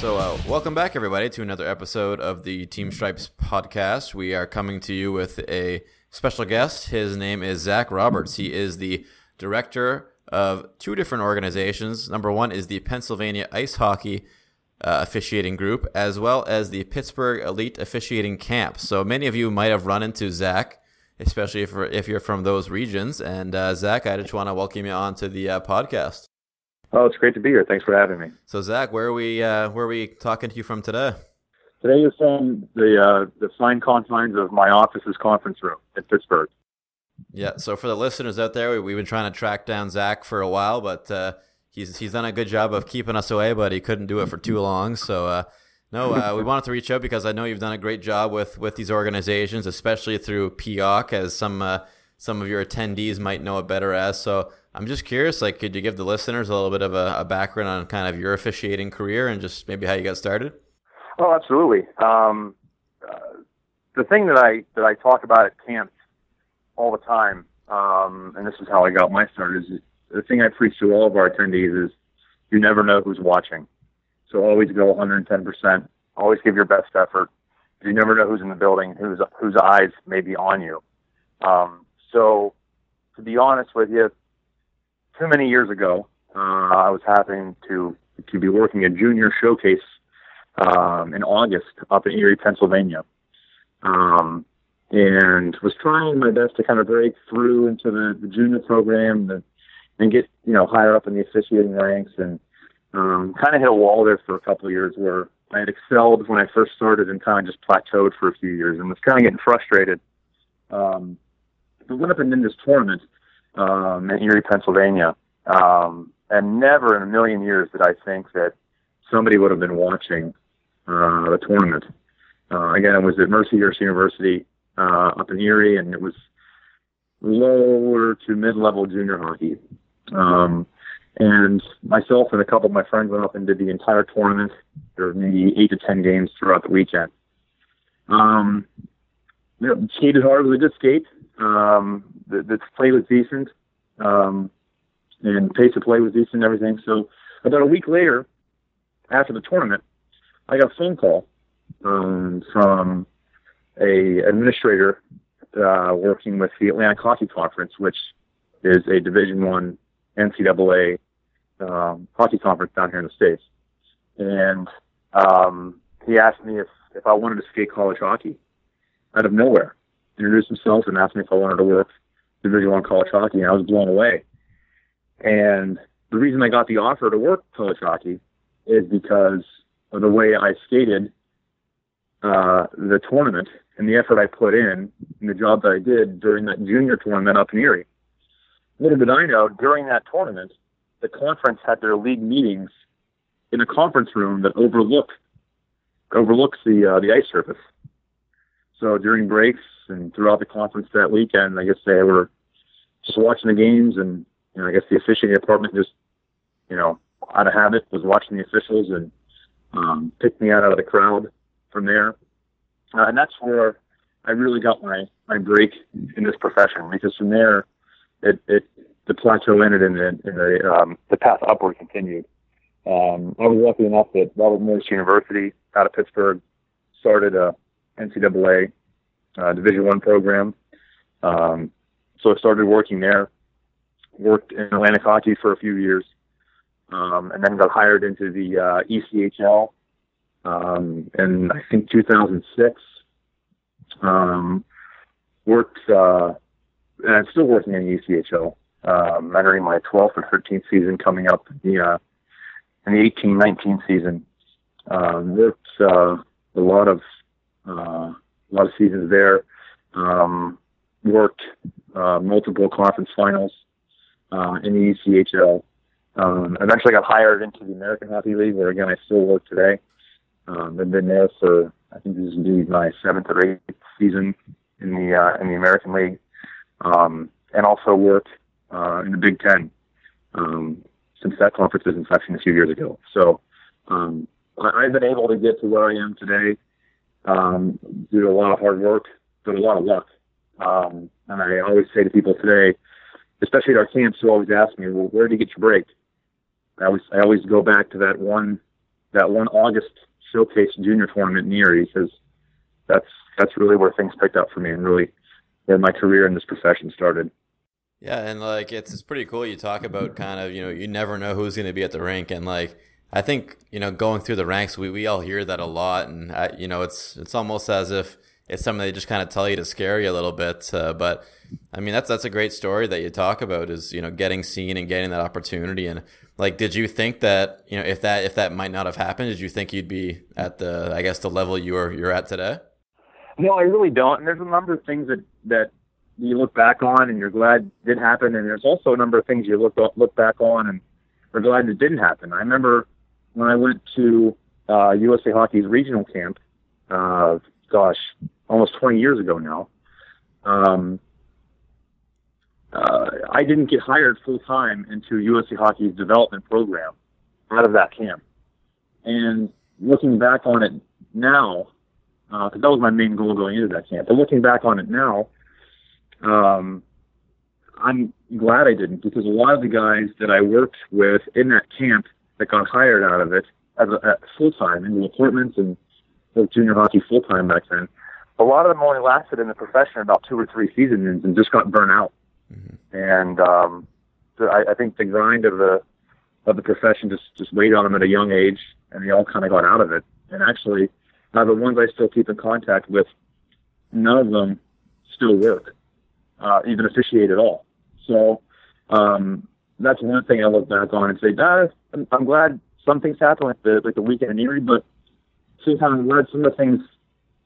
So, uh, welcome back, everybody, to another episode of the Team Stripes podcast. We are coming to you with a special guest. His name is Zach Roberts. He is the director of two different organizations. Number one is the Pennsylvania Ice Hockey uh, Officiating Group, as well as the Pittsburgh Elite Officiating Camp. So, many of you might have run into Zach, especially if, if you're from those regions. And, uh, Zach, I just want to welcome you on to the uh, podcast. Oh, it's great to be here. Thanks for having me. So, Zach, where are we? Uh, where are we talking to you from today? Today is from the uh, the fine confines of my office's conference room in Pittsburgh. Yeah. So, for the listeners out there, we, have been trying to track down Zach for a while, but uh, he's he's done a good job of keeping us away, but he couldn't do it for too long. So, uh, no, uh, we wanted to reach out because I know you've done a great job with with these organizations, especially through PEOC, as some uh, some of your attendees might know it better as. So I'm just curious, like, could you give the listeners a little bit of a, a background on kind of your officiating career and just maybe how you got started? Oh, absolutely. Um, uh, the thing that I that I talk about at camps all the time, um, and this is how I got my start, is the thing I preach to all of our attendees is you never know who's watching. So always go 110%. Always give your best effort. You never know who's in the building, whose whose eyes may be on you. Um, so, to be honest with you, too many years ago, uh, I was having to to be working a junior showcase um, in August up in Erie, Pennsylvania, um, and was trying my best to kind of break through into the, the junior program and, and get you know higher up in the officiating ranks, and um, kind of hit a wall there for a couple of years where I had excelled when I first started and kind of just plateaued for a few years and was kind of getting frustrated. Um, I went up and did this tournament um, in Erie, Pennsylvania. Um, and never in a million years did I think that somebody would have been watching uh, the tournament. Uh, again, it was at Mercyhurst University uh, up in Erie, and it was lower to mid-level junior hockey. Um, and myself and a couple of my friends went up and did the entire tournament. There were maybe eight to ten games throughout the weekend. Um, you know, skated hard a good skate. Um, the, the play was decent, um, and pace of play was decent and everything. So about a week later, after the tournament, I got a phone call um, from a administrator uh, working with the Atlantic Hockey Conference, which is a Division One NCAA um, hockey conference down here in the states. And um, he asked me if if I wanted to skate college hockey out of nowhere introduced himself and asked me if I wanted to work Division One college hockey, and I was blown away. And the reason I got the offer to work college hockey is because of the way I skated uh, the tournament and the effort I put in and the job that I did during that junior tournament up in Erie. Little did I know, during that tournament, the conference had their league meetings in a conference room that overlooked overlooks the uh, the ice surface. So during breaks and throughout the conference that weekend, I guess they were just watching the games, and you know, I guess the officiating department just, you know, out of habit was watching the officials and um, picked me out of the crowd from there, uh, and that's where I really got my my break in this profession because from there, it, it the plateau ended and the, and the um, the path upward continued. Um, I was lucky enough that Robert Morris University out of Pittsburgh started a NCAA uh, Division One program. Um, so I started working there. Worked in Atlantic hockey for a few years, um, and then got hired into the uh, ECHL um, in I think 2006. Um, worked, uh, and I'm still working in the ECHL. Um, entering my 12th or 13th season coming up in the uh, in the 18-19 season. Um, uh, a lot of uh, a lot of seasons there. Um, worked uh, multiple conference finals uh, in the ECHL. Um, eventually got hired into the American Hockey League, where again I still work today. Um, I've been there for I think this is be my seventh or eighth season in the uh, in the American League, um, and also worked uh, in the Big Ten um, since that conference's inception a few years ago. So um, I've been able to get to where I am today um, due to a lot of hard work, but a lot of luck. Um, and I always say to people today, especially at our camps, who always ask me, "Well, where did you get your break?" I always I always go back to that one that one August showcase junior tournament in Erie because that's that's really where things picked up for me and really where my career in this profession started. Yeah, and like it's it's pretty cool. You talk about kind of you know you never know who's going to be at the rink, and like I think you know going through the ranks, we, we all hear that a lot, and I, you know it's it's almost as if it's something they just kind of tell you to scare you a little bit. Uh, but I mean that's that's a great story that you talk about is you know getting seen and getting that opportunity. And like, did you think that you know if that if that might not have happened, did you think you'd be at the I guess the level you are you're at today? No, I really don't. And there's a number of things that that you look back on and you're glad did happen, and there's also a number of things you look look back on and are glad it didn't happen. I remember when I went to uh, USA Hockey's regional camp. Uh, gosh, almost 20 years ago now. Um, uh, I didn't get hired full time into USA Hockey's development program out of that camp. And looking back on it now, because uh, that was my main goal going into that camp. But looking back on it now, um, I'm glad I didn't because a lot of the guys that I worked with in that camp that got hired out of it as a, full time in the appointments and junior hockey full time back then, a lot of them only lasted in the profession about two or three seasons and just got burnt out. Mm-hmm. And um, so I, I think the grind of the of the profession just just weighed on them at a young age, and they all kind of got out of it. And actually, uh, the ones I still keep in contact with, none of them still work, uh, even officiate at all. So um, that's one thing I look back on and say, ah, I'm, I'm glad some things happened like the like the weekend in Erie, but sometimes I'm glad some of the things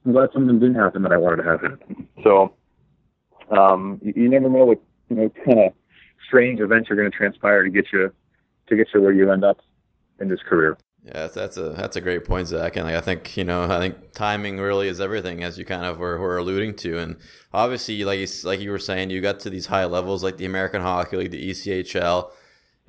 I'm glad something didn't happen that I wanted to happen. So um, you, you never know what you know kind of strange events are going to transpire to get you to get you where you end up in this career. Yeah, that's a that's a great point, Zach. And like, I think you know, I think timing really is everything, as you kind of were, were alluding to. And obviously, like you, like you were saying, you got to these high levels, like the American Hockey League, the ECHL,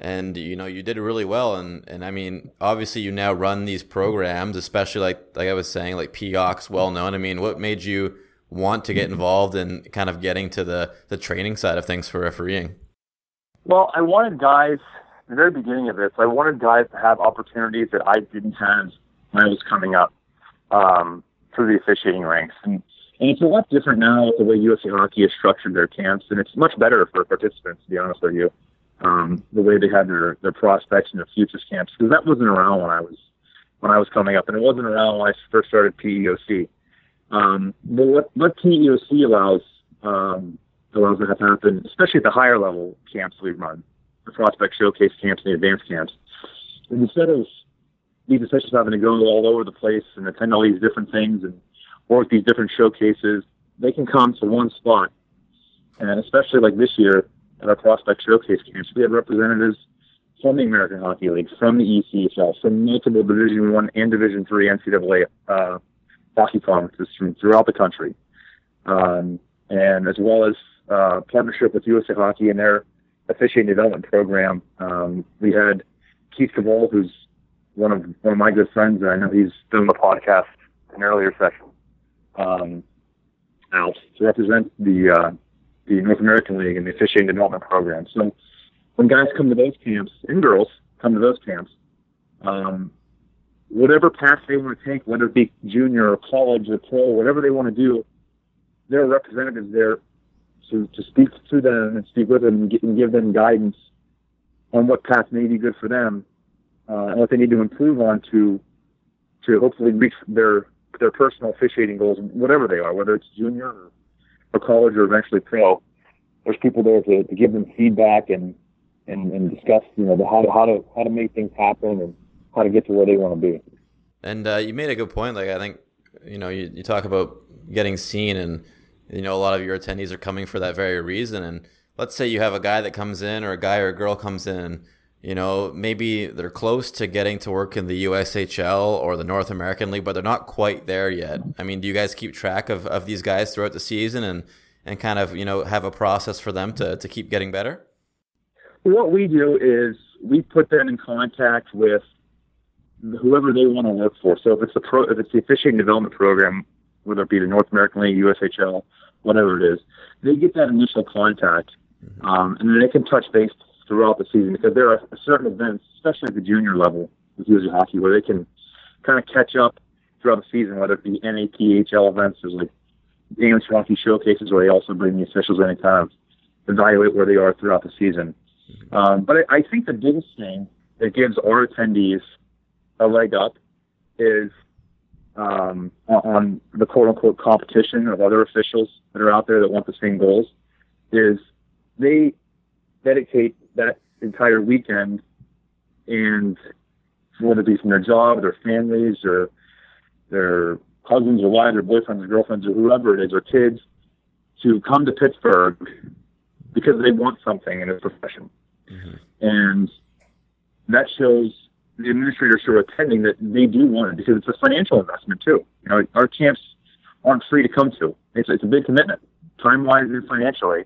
and you know, you did really well. And and I mean, obviously, you now run these programs, especially like like I was saying, like POC's well known. I mean, what made you want to get involved in kind of getting to the the training side of things for refereeing? Well, I wanted guys the very beginning of this, I wanted guys to have opportunities that I didn't have when I was coming up um, through the officiating ranks. And, and it's a lot different now with the way USA Hockey has structured their camps, and it's much better for participants, to be honest with you. Um, the way they had their, their prospects and their futures camps, because that wasn't around when I was when I was coming up, and it wasn't around when I first started PEOC. Um, but what what PEOC allows um, allows that to happen, especially at the higher level camps we run, the prospect showcase camps and the advanced camps. And instead of these officials having to go all over the place and attend all these different things and work these different showcases, they can come to one spot. And especially like this year at our prospect showcase camps, we had representatives from the American Hockey League, from the ECHL, from multiple Division One and Division Three NCAA uh, hockey conferences from throughout the country, um, and as well as uh, partnership with USA Hockey and their officiating development program. Um, we had Keith Cavell, who's one of one of my good friends, and I know he's done the podcast in earlier session, um, out to represent the uh, the North American League and the officiating development program. So when guys come to those camps and girls come to those camps, um, whatever path they want to take, whether it be junior or college or pro, whatever they want to do, there are representatives there to, to speak to them and speak with them and, and give them guidance on what path may be good for them uh, and what they need to improve on to to hopefully reach their their personal officiating goals, whatever they are, whether it's junior or, or college or eventually pro. There's people there to, to give them feedback and, and, and discuss, you know, the, how to how to how to make things happen and how to get to where they want to be. And uh, you made a good point. Like I think, you know, you, you talk about getting seen and you know a lot of your attendees are coming for that very reason and let's say you have a guy that comes in or a guy or a girl comes in you know, maybe they're close to getting to work in the USHL or the North American League, but they're not quite there yet. I mean, do you guys keep track of, of these guys throughout the season and, and kind of, you know, have a process for them to, to keep getting better? What we do is we put them in contact with whoever they want to work for. So if it's the pro, if it's the officiating development program, whether it be the North American League, USHL, whatever it is, they get that initial contact, mm-hmm. um, and then they can touch base throughout the season because there are certain events, especially at the junior level with USA hockey, where they can kind of catch up throughout the season, whether it be NAPHL events, there's like English hockey showcases where they also bring the officials in and kind of evaluate where they are throughout the season. Mm-hmm. Um, but I, I think the biggest thing that gives our attendees a leg up is um, on the quote unquote competition of other officials that are out there that want the same goals is they dedicate that entire weekend and whether it be from their job, their families, or their husbands or wives or boyfriends or girlfriends or whoever it is or kids to come to Pittsburgh because they want something in a profession. Mm-hmm. And that shows the administrators who are attending that they do want it because it's a financial investment too. You know, our camps aren't free to come to. It's, it's a big commitment, time wise and financially,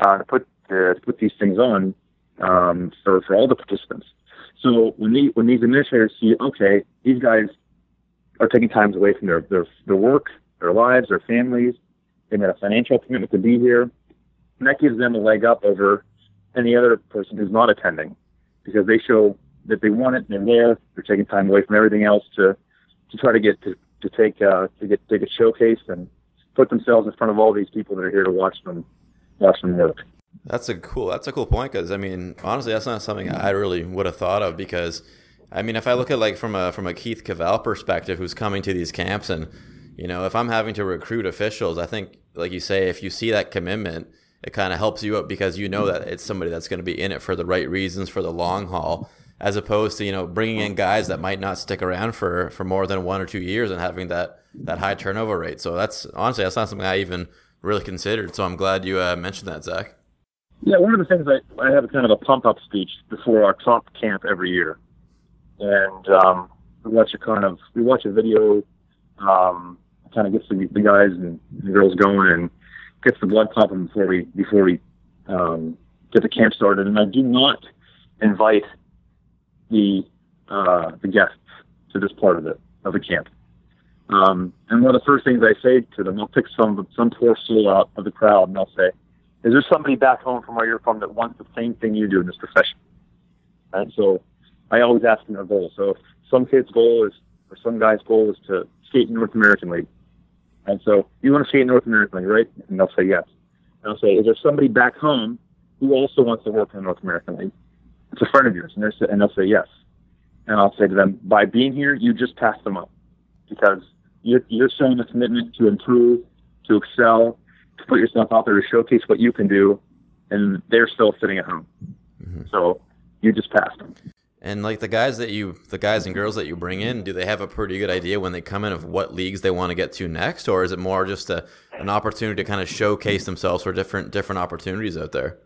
uh, to put to put these things on um, for for all the participants. So when when these administrators see, okay, these guys are taking times away from their their their work, their lives, their families, they made a financial commitment to be here, and that gives them a leg up over any other person who's not attending because they show that they want it and they're there. They're taking time away from everything else to to try to get to to take uh, to get to take a showcase and put themselves in front of all these people that are here to watch them watch them work. That's a cool. That's a cool point because I mean, honestly, that's not something I really would have thought of because, I mean, if I look at like from a from a Keith Cavell perspective, who's coming to these camps, and you know, if I'm having to recruit officials, I think, like you say, if you see that commitment, it kind of helps you out because you know that it's somebody that's going to be in it for the right reasons for the long haul as opposed to you know bringing in guys that might not stick around for for more than one or two years and having that that high turnover rate. So that's honestly that's not something I even really considered. So I'm glad you uh, mentioned that, Zach. Yeah, one of the things I I have kind of a pump up speech before our top camp every year, and um, we watch a kind of we watch a video, um, kind of gets the, the guys and the girls going and gets the blood pumping before we before we um, get the camp started. And I do not invite the uh, the guests to this part of it of the camp. Um, and one of the first things I say to them, I'll pick some some poor soul out of the crowd, and I'll say, "Is there somebody back home from where you're from that wants the same thing you do in this profession?" And so I always ask them their goal. So if some kid's goal is, or some guy's goal is to skate in the North American League, and so you want to skate in North American League, right? And they'll say yes. And I'll say, "Is there somebody back home who also wants to work in the North American League?" it's a friend of yours, and, they're, and they'll say yes. And I'll say to them, by being here, you just pass them up because you're, you're showing a commitment to improve, to excel, to put yourself out there to showcase what you can do, and they're still sitting at home. Mm-hmm. So you just passed them. And like the guys that you, the guys and girls that you bring in, do they have a pretty good idea when they come in of what leagues they want to get to next, or is it more just a, an opportunity to kind of showcase themselves for different different opportunities out there?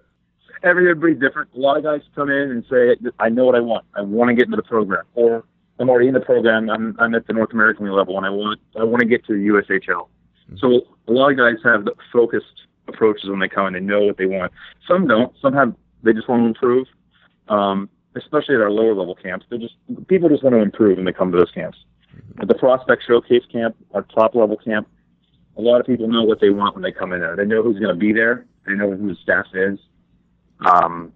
everybody's different. A lot of guys come in and say, I know what I want. I want to get into the program. Or I'm already in the program. I'm, I'm at the North American level and I want, I want to get to the USHL. Mm-hmm. So a lot of guys have focused approaches when they come in and they know what they want. Some don't. Some have, they just want to improve. Um, especially at our lower level camps. They just, people just want to improve when they come to those camps. Mm-hmm. At the Prospect Showcase camp, our top level camp, a lot of people know what they want when they come in there. They know who's going to be there. They know who the staff is um,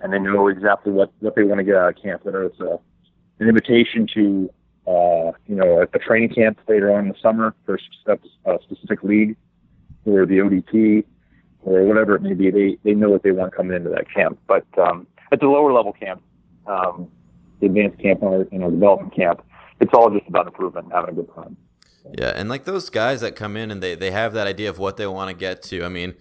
and they know exactly what, what they want to get out of camp, whether it's a, an invitation to, uh, you know, a, a training camp later on in the summer for a, a specific league or the ODP or whatever it may be. They, they know what they want coming into that camp. But um, at the lower level camp, um, the advanced camp or you know development camp, it's all just about improvement and having a good time. Yeah, and like those guys that come in and they, they have that idea of what they want to get to. I mean,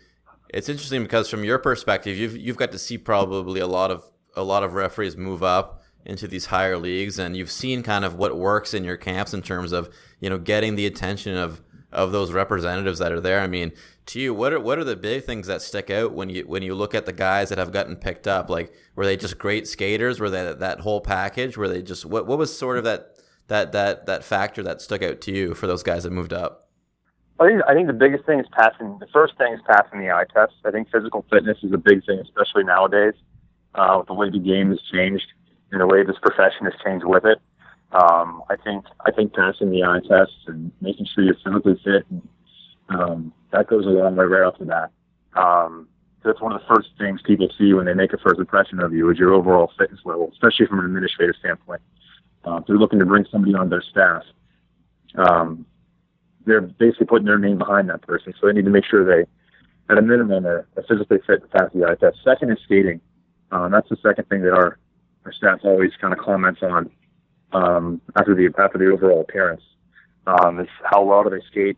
it's interesting because from your perspective, you've you've got to see probably a lot of a lot of referees move up into these higher leagues, and you've seen kind of what works in your camps in terms of you know getting the attention of of those representatives that are there. I mean, to you, what are what are the big things that stick out when you when you look at the guys that have gotten picked up? Like, were they just great skaters? Were they that whole package? Were they just what what was sort of that that that that factor that stuck out to you for those guys that moved up? I think the biggest thing is passing. The first thing is passing the eye test. I think physical fitness is a big thing, especially nowadays, uh, with the way the game has changed and the way this profession has changed with it. Um, I think I think passing the eye test and making sure you're physically fit, and, um, that goes a long way right off the bat. Um, that's one of the first things people see when they make a first impression of you is your overall fitness level, especially from an administrative standpoint. If they're looking to bring somebody on their staff, um, they're basically putting their name behind that person, so they need to make sure they, at a minimum, are, are physically fit to pass the eye test. Second is skating. Um, that's the second thing that our our staff always kind of comments on um, after the after the overall appearance. Um, is how well do they skate?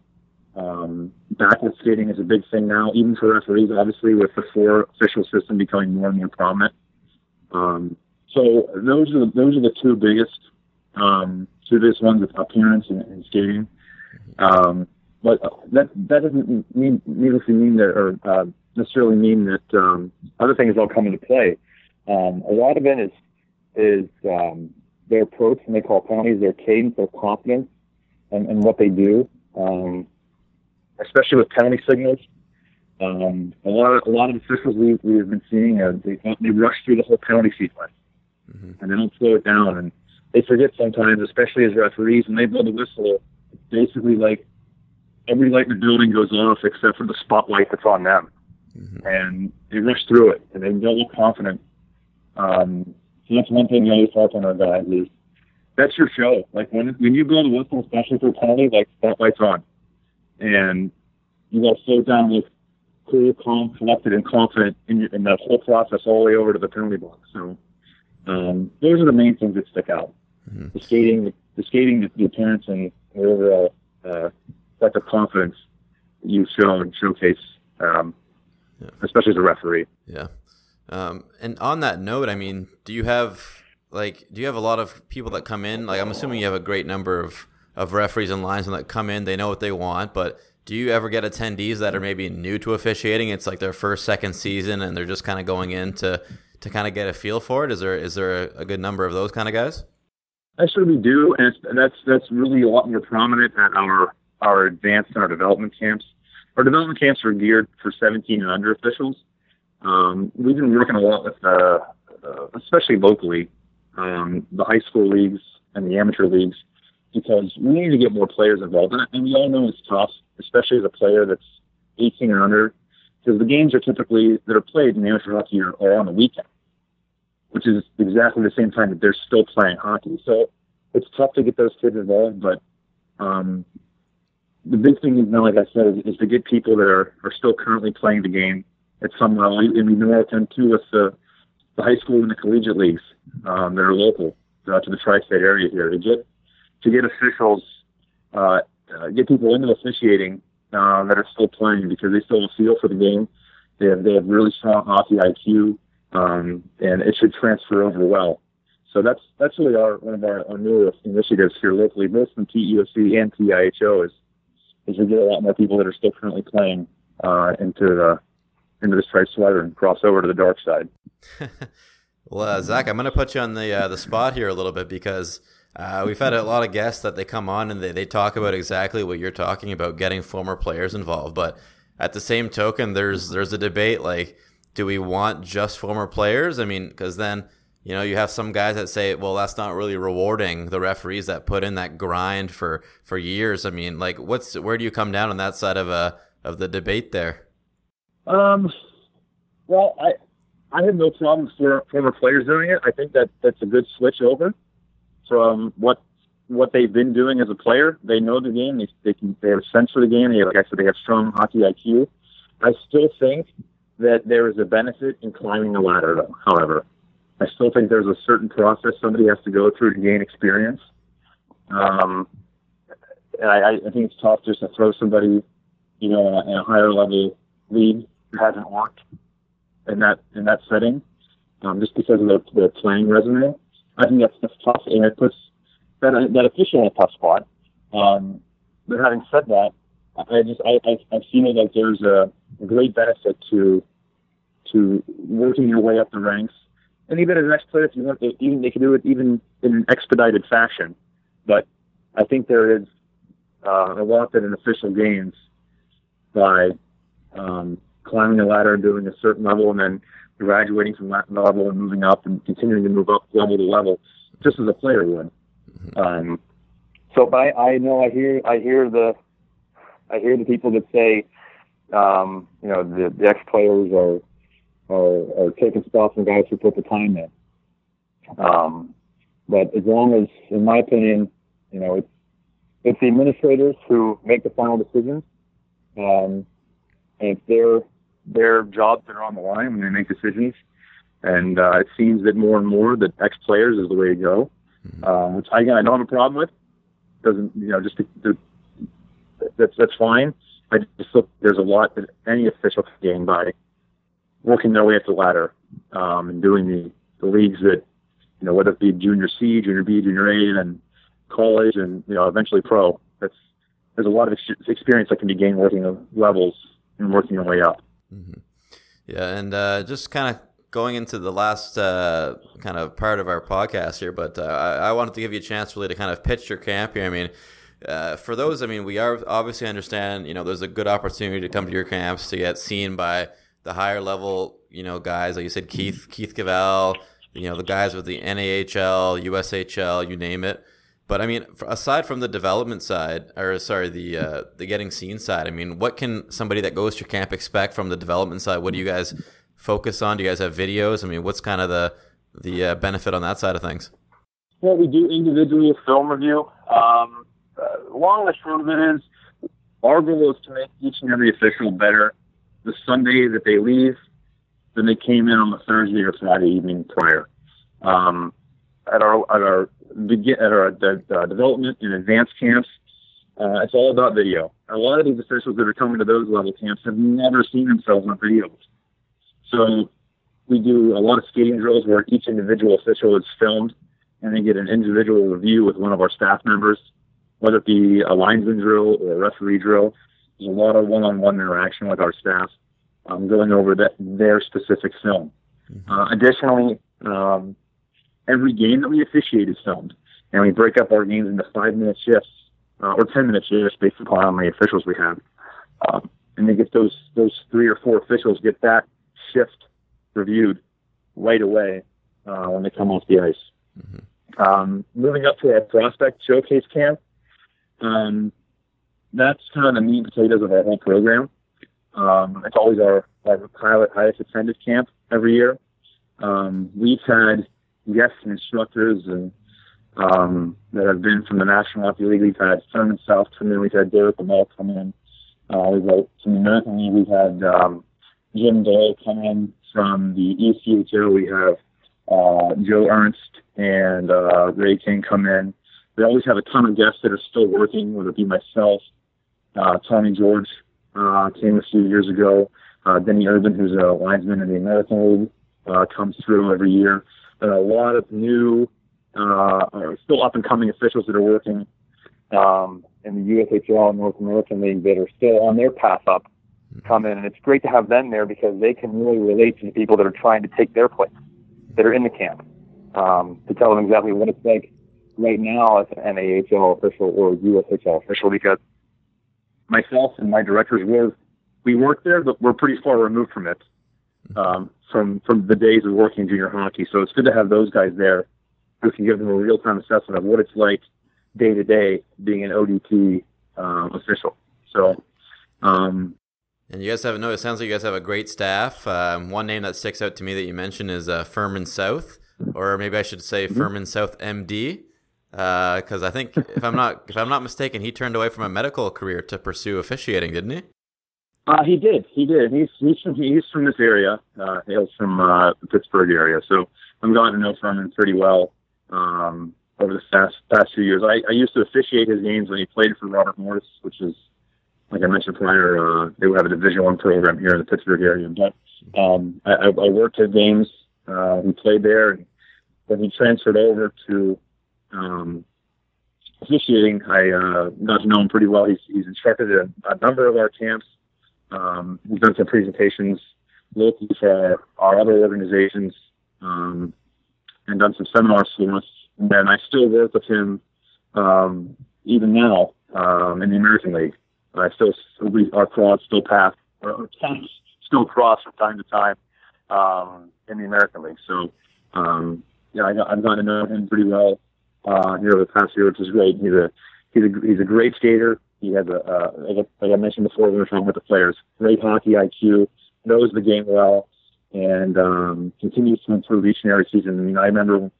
Um, backward skating is a big thing now, even for referees, obviously, with the four official system becoming more and more prominent. Um, so those are the, those are the two biggest um, two biggest ones: appearance and, and skating. Um, but that that doesn't mean needlessly mean that or uh, necessarily mean that um, other things don't come into play. Um, a lot of it is is um, their approach when they call penalties, their cadence, their confidence, and, and what they do. Um, especially with penalty signals. Um, a lot of a lot of officials we we've been seeing uh, they they rush through the whole penalty sequence, mm-hmm. and they don't slow it down, and they forget sometimes, especially as referees, when they blow the whistle. It's basically like every light in the building goes off except for the spotlight that's on them, mm-hmm. and they rush through it, and they don't look confident. Um, so that's one thing we always talk on our guys is that's your show. Like when when you blow the whistle, especially for a penalty, like spotlight's on and you got to slow down, look cool, calm, collected, and confident in, your, in that whole process all the way over to the penalty box. So um, those are the main things that stick out: mm-hmm. the skating, the, the skating, the, the appearance, and the overall uh, of confidence you show and showcase, um, yeah. especially as a referee. Yeah. Um, and on that note, I mean, do you have like do you have a lot of people that come in? Like, I'm assuming you have a great number of of referees and linesmen that come in, they know what they want, but do you ever get attendees that are maybe new to officiating? It's like their first, second season, and they're just kind of going in to, to kind of get a feel for it. Is there is there a, a good number of those kind of guys? Actually, we do, and that's that's really a lot more prominent at our our advanced and our development camps. Our development camps are geared for 17 and under officials. Um, we've been working a lot with, uh, uh, especially locally, um, the high school leagues and the amateur leagues because we need to get more players involved. And, and we all know it's tough, especially as a player that's 18 or under, because the games are typically that are played in amateur hockey are, are on the weekend, which is exactly the same time that they're still playing hockey. So it's tough to get those kids involved, but um, the big thing, you know, like I said, is, is to get people that are, are still currently playing the game at some level. And we know them too with the, the high school and the collegiate leagues um, that are local uh, to the tri-state area here to get to get officials, uh, uh, get people into officiating uh, that are still playing because they still have a feel for the game. They have they have really strong hockey IQ, um, and it should transfer over well. So that's that's really our one of our, our initiatives here locally, both from PEOC and PIHO, is is to get a lot more people that are still currently playing uh, into the into the striped sweater and cross over to the dark side. well, uh, Zach, I'm going to put you on the uh, the spot here a little bit because uh, we've had a lot of guests that they come on and they, they talk about exactly what you're talking about, getting former players involved. But at the same token, there's there's a debate like, do we want just former players? I mean, because then you know you have some guys that say, well, that's not really rewarding the referees that put in that grind for for years. I mean, like, what's where do you come down on that side of a uh, of the debate there? Um, well, I I have no problems for former players doing it. I think that that's a good switch over from what what they've been doing as a player. They know the game. They they, can, they have a sense for the game. They, like I said, they have strong hockey IQ. I still think that there is a benefit in climbing the ladder, though. However, I still think there's a certain process somebody has to go through to gain experience. Um, and I, I think it's tough just to throw somebody, you know, in a, in a higher level league hasn't worked in that in that setting, um, just because of their, their playing resume. I think that's, that's tough, and it puts that that official in a tough spot. Um, but having said that, I just I, I I've seen it like there's a, great benefit to to working your way up the ranks, and even as an ex player, if you want, to even they can do it even in an expedited fashion. But I think there is uh, a lot that an official gains by um, climbing a ladder and doing a certain level, and then graduating from that level and moving up and continuing to move up level to level, just as a player would. Um, so, but I, I know I hear I hear the I hear the people that say, um, you know, the, the ex players are, are are taking spots from guys who put the time in. Um, but as long as, in my opinion, you know, it's it's the administrators who make the final decisions. Um, and it's their their jobs that are on the line when they make decisions. And uh, it seems that more and more that ex players is the way to go, um, which again I don't have a problem with. Doesn't you know just to, to, that's that's fine. I just look there's a lot that any official can gain by working their way up the ladder um, and doing the, the leagues that you know whether it be junior C, junior B, junior A, and college, and you know eventually pro. That's there's a lot of ex- experience that can be gained working the levels and working your way up. Mm-hmm. Yeah, and uh, just kind of going into the last uh, kind of part of our podcast here, but uh, I, I, wanted to give you a chance really to kind of pitch your camp here. I mean, uh, for those, I mean, we are obviously understand, you know, there's a good opportunity to come to your camps to get seen by the higher level, you know, guys like you said, Keith, Keith Cavell, you know, the guys with the NAHL, USHL, you name it. But I mean, aside from the development side, or sorry, the uh, the getting seen side, I mean, what can somebody that goes to your camp expect from the development side? What do you guys focus on? Do you guys have videos? I mean, what's kind of the the uh, benefit on that side of things? Well, we do individual film review. Um, uh, long and short of it is, our goal is to make each and every official better the Sunday that they leave than they came in on the Thursday or Friday evening prior. Um, at our at our begin our uh, development and advanced camps, uh, it's all about video. A lot of these officials that are coming to those level camps have never seen themselves on videos. So we do a lot of skating drills where each individual official is filmed and they get an individual review with one of our staff members, whether it be a linesman drill or a referee drill. There's a lot of one-on-one interaction with our staff, um, going over that their specific film. Mm-hmm. Uh, additionally, um, every game that we officiate is filmed, and we break up our games into five-minute shifts uh, or ten-minute shifts based upon how many officials we have. Um, and they get those those three or four officials get that shift reviewed right away uh, when they come off the ice. Mm-hmm. Um, moving up to our prospect showcase camp, um, that's kind of the meat and potatoes of our whole program. Um, it's always our, our pilot highest attended camp every year. Um, we've had guest instructors and um, that have been from the National Hockey League. We've had Furman South come in. We've had Derek Lamel come in. Uh, we've had from the American League. We've had um, Jim Dole come in from the ECHL. We have uh, Joe Ernst and uh, Ray King come in. We always have a ton of guests that are still working, whether it be myself, uh, Tony George uh, came a few years ago. Uh, Denny Urban, who's a linesman in the American League, uh, comes through every year a lot of new, uh, still up and coming officials that are working um, in the USHL and North American League that are still on their path up come in. And it's great to have them there because they can really relate to the people that are trying to take their place, that are in the camp, um, to tell them exactly what it's like right now as an NAHL official or USHL official because myself and my directors were we work there, but we're pretty far removed from it um, from from the days of working junior hockey. So it's good to have those guys there who can give them a real time assessment of what it's like day to day being an ODP um, official. So. Um, and you guys have no. It sounds like you guys have a great staff. Um, one name that sticks out to me that you mentioned is uh, Furman South, or maybe I should say mm-hmm. Furman South MD, because uh, I think if I'm not if I'm not mistaken, he turned away from a medical career to pursue officiating, didn't he? Uh, he did. He did. He's he's from he's from this area. Uh, hails from uh, the Pittsburgh area. So I'm glad to know Furman pretty well um, over the past past few years. I, I used to officiate his games when he played for Robert Morris, which is like I mentioned prior. Uh, they would have a Division One program here in the Pittsburgh area. But um, I, I worked his games. Uh, he played there, and when he transferred over to um, officiating, I uh, got to know him pretty well. He's, he's instructed a, a number of our camps. Um, he's done some presentations locally for our, our other organizations um, and done some seminars for us. And then I still work with him um, even now um, in the American League. I still we, our cross still pass or still cross from time to time um, in the American League. So um, yeah, I, I've gotten to know him pretty well uh, here over the past year, which is great. He's a he's a he's a great skater. He has a uh, like, like I mentioned before, we were talking with the players, great hockey IQ, knows the game well, and um, continues to improve each and every season. I mean, I remember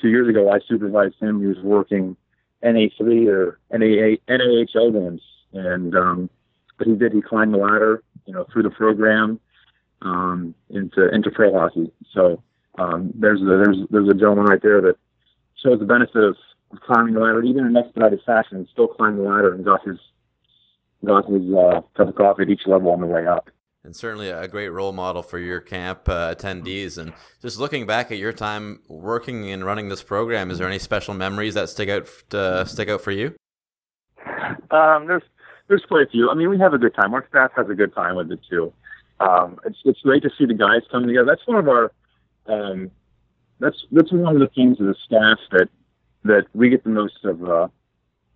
two years ago I supervised him. He was working NA3 or NA NAHL games, and um, but he did. He climbed the ladder, you know, through the program um, into into pro hockey. So um, there's a, there's there's a gentleman right there that shows the benefit of climbing the ladder, even in an expedited fashion, still climbed the ladder and got his got his uh, cup of coffee at each level on the way up. And certainly a great role model for your camp uh, attendees. And just looking back at your time working and running this program, is there any special memories that stick out uh, stick out for you? Um, there's there's quite a few. I mean, we have a good time. Our staff has a good time with it too. Um, it's it's great to see the guys come together. That's one of our um, that's that's one of the things as a staff that that we get the most of uh,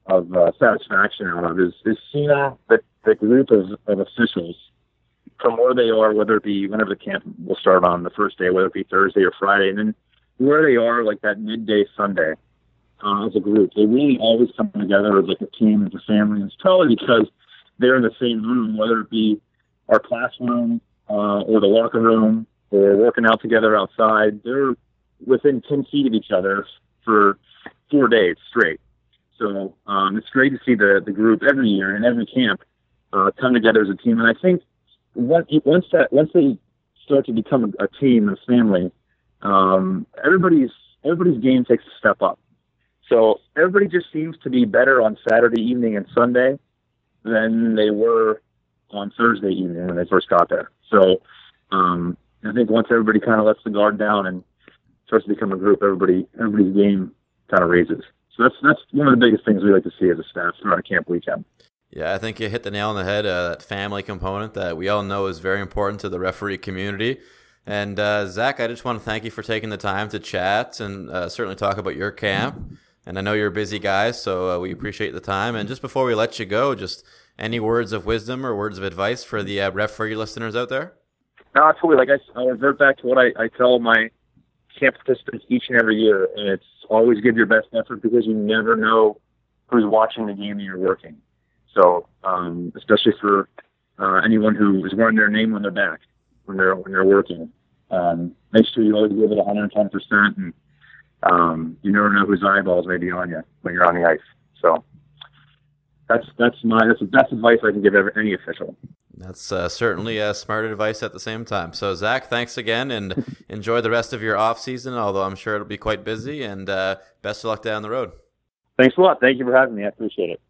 of uh, satisfaction out of is is seeing that the group of, of officials from where they are, whether it be whenever the camp will start on the first day, whether it be Thursday or Friday, and then where they are like that midday Sunday uh, as a group. They really always come together as like a team, as a family. And it's probably because they're in the same room, whether it be our classroom uh, or the locker room or working out together outside. They're within 10 feet of each other for four days straight. So um, it's great to see the, the group every year and every camp uh, come together as a team. And I think once that once they start to become a, a team, a family, um, everybody's everybody's game takes a step up. So everybody just seems to be better on Saturday evening and Sunday than they were on Thursday evening when they first got there. So um, I think once everybody kind of lets the guard down and starts to become a group, everybody everybody's game kind of raises. So that's that's one of the biggest things we like to see as a staff throughout a camp weekend. Yeah, I think you hit the nail on the head. Uh, that family component that we all know is very important to the referee community. And uh, Zach, I just want to thank you for taking the time to chat and uh, certainly talk about your camp. And I know you're a busy guy, so uh, we appreciate the time. And just before we let you go, just any words of wisdom or words of advice for the uh, referee listeners out there? No, absolutely. Like I, I'll revert back to what I, I tell my camp participants each and every year, and it's always give your best effort because you never know who's watching the game you're working. So, um, especially for uh, anyone who is wearing their name on their back when they're when they're working, um, make sure you always give it 110 percent, and um, you never know whose eyeballs may be on you when you're on the ice. So, that's that's my that's the best advice I can give every, any official. That's uh, certainly a smart advice at the same time. So, Zach, thanks again, and enjoy the rest of your off season. Although I'm sure it'll be quite busy, and uh, best of luck down the road. Thanks a lot. Thank you for having me. I appreciate it.